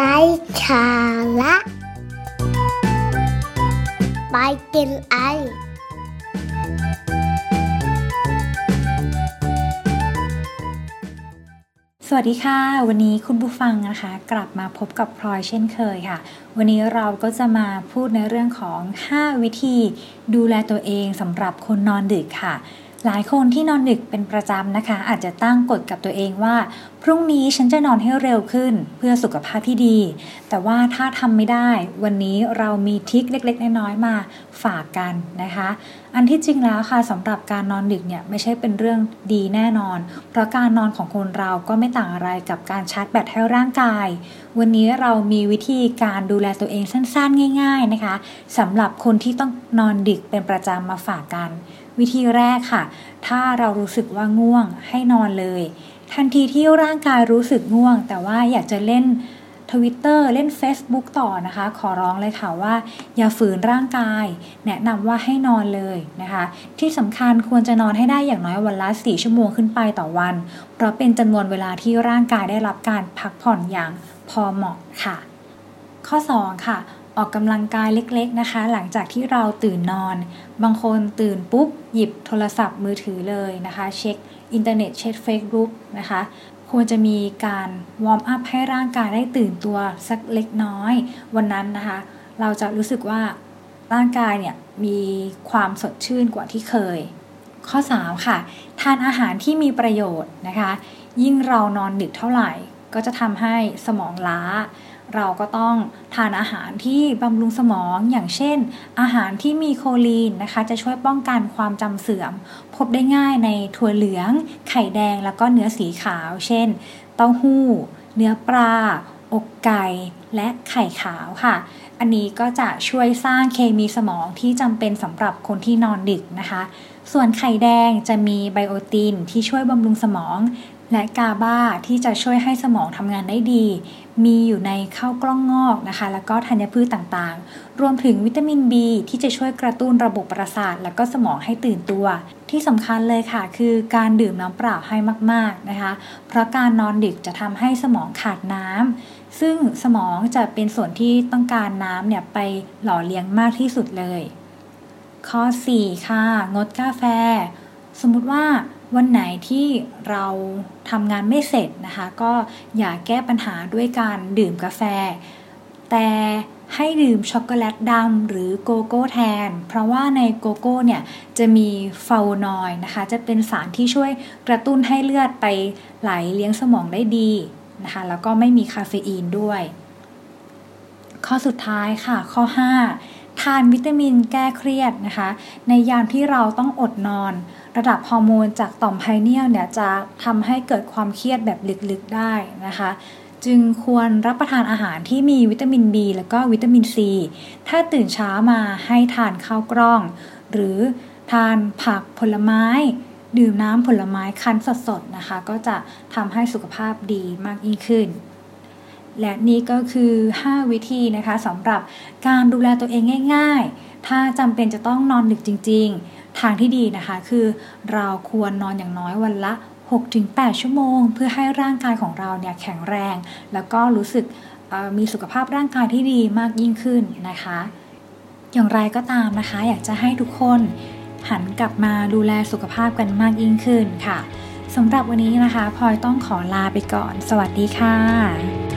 ไร้สาระไปกินไอ สวัสดีค่ะ วันนี้คุณผู้ฟังนะคะ กลับมาพบกับพลอยเช่นเคยค่ะ วันนี้เราก็จะมาพูดในเรื่องของ 5 วิธีดูแลตัวเองสำหรับคนนอนดึกค่ะ หลายคนที่นอนดึกเป็นประจำนะคะ อาจจะตั้งกฎกับตัวเองว่า พรุ่งนี้ฉันจะนอนให้เร็วขึ้นเพื่อสุขภาพที่ดี แต่ว่าถ้าทำไม่ได้ วันนี้เรามีทิคเล็ก ๆ น้อยๆมาฝากกันนะคะ อันที่จริงแล้วค่ะสำหรับการนอนดึกเนี่ยไม่ใช่เป็นเรื่องดีแน่นอน เพราะการนอนของคนเราก็ไม่ต่างอะไรกับการชาร์จแบตให้ร่างกาย วันนี้เรามีวิธีการดูแลตัวเองสั้นๆ ง่าย ๆนะคะสำหรับคนที่ต้องนอนดึกเป็นประจำมาฝากกัน วิธีแรกค่ะ ถ้าเรารู้สึกว่าง่วงให้นอนเลย ทันทีที่ร่างกายรู้สึกง่วง แต่ว่าอยากจะเล่นทวิตเตอร์เล่น Facebook ต่อนะคะ ขอร้องเลยค่ะว่า อย่าฝืนร่างกาย แนะนำว่าให้นอนเลยนะคะ ที่สำคัญควรจะนอนให้ได้อย่างน้อยวันละ4ชั่วโมงขึ้นไปต่อวัน เพราะเป็นจำนวนเวลาที่ร่างกายได้รับการพักผ่อนอย่างพอเหมาะค่ะ ข้อ 2 ค่ะ ออกกำลังกายเล็กๆนะคะ หลังจากที่เราตื่นนอน บางคนตื่นปุ๊บ หยิบโทรศัพท์มือถือเลยนะคะ เช็คอินเทอร์เน็ตเช็คเฟซบุ๊กนะคะ ควรจะมีการ warm up ให้ร่างกายได้ตื่นตัวสักเล็กน้อย วันนั้นนะคะ เราจะรู้สึกว่าร่างกายเนี่ยมีความสดชื่นกว่าที่เคย ข้อ 3 ค่ะ ทานอาหารที่มีประโยชน์นะคะ ยิ่งเรานอนดึกเท่าไหร่ ก็จะทำให้สมองล้า เราก็ต้องทานอาหารที่บำรุงสมองอย่างเช่น อาหารที่มีโคลีนนะคะ จะช่วยป้องกันความจำเสื่อม พบได้ง่ายในถั่วเหลือง ไข่แดงแล้วก็เนื้อสีขาว เช่น เต้าหู้ เนื้อปลาอกไก่และไข่ขาวค่ะ อันนี้ก็จะช่วยสร้างเคมีสมองที่จำเป็นสำหรับคนที่นอนดึกนะคะ ส่วนไข่แดงจะมีไบโอตินที่ช่วยบำรุงสมอง และกาบาที่จะช่วยให้สมองทำงานได้ดี มีอยู่ในข้าวกล้องงอกนะคะ แล้วก็ธัญพืชต่างๆ รวมถึงวิตามิน B ที่จะช่วยกระตุ้นระบบประสาท และก็สมองให้ตื่นตัว ที่สำคัญเลยค่ะ คือการดื่มน้ำเปล่าให้มากๆนะคะ เพราะการนอนดึกจะทำให้สมองขาดน้ำซึ่งสมองจะเป็นส่วนที่ต้องการน้ำเนี่ยไปหล่อเลี้ยงมากที่สุดเลย ข้อ 4 ค่ะ งดกาแฟ สมมุติว่า วันไหนที่เราทำงานไม่เสร็จนะคะ ก็อย่าแก้ปัญหาด้วยการดื่มกาแฟ แต่ให้ดื่มช็อกโกแลตดำหรือโกโก้แทน เพราะว่าในโกโก้เนี่ยจะมีฟลาโวนอยด์นะคะ จะเป็นสารที่ช่วยกระตุ้นให้เลือดไปไหลเลี้ยงสมองได้ดีนะคะ แล้วก็ไม่มีคาเฟอีนด้วย ข้อสุดท้ายค่ะ ข้อ 5 ทานวิตามินแก้เครียดนะคะ ในยามที่เราต้องอดนอน ระดับฮอร์โมนจากต่อมไพเนียลเนี่ยจะทำให้เกิดความเครียดแบบลึกๆได้นะคะ จึงควรรับประทานอาหารที่มีวิตามิน B แล้วก็วิตามิน C ถ้าตื่นเช้ามาให้ทานข้าวกล้อง หรือทานผักผลไม้ ดื่มน้ำผลไม้คั้นสดๆนะคะ ก็จะทำให้สุขภาพดีมากยิ่งขึ้นและนี่ก็คือ 5 วิธีนะคะสำหรับการดูแลตัวเองง่าย ๆ ถ้าจำเป็นจะต้องนอนดึกจริง ๆ ทางที่ดีนะคะ คือเราควรนอนอย่างน้อยวันละ 6-8 ชั่วโมง เพื่อให้ร่างกายของเราเนี่ยแข็งแรง แล้วก็รู้สึกมีสุขภาพร่างกายที่ดีมากยิ่งขึ้นนะคะ อย่างไรก็ตามนะคะ อยากจะให้ทุกคนหันกลับมาดูแลสุขภาพกันมากยิ่งขึ้นค่ะสำหรับวันนี้นะคะพลอยต้องขอลาไปก่อน สวัสดีค่ะ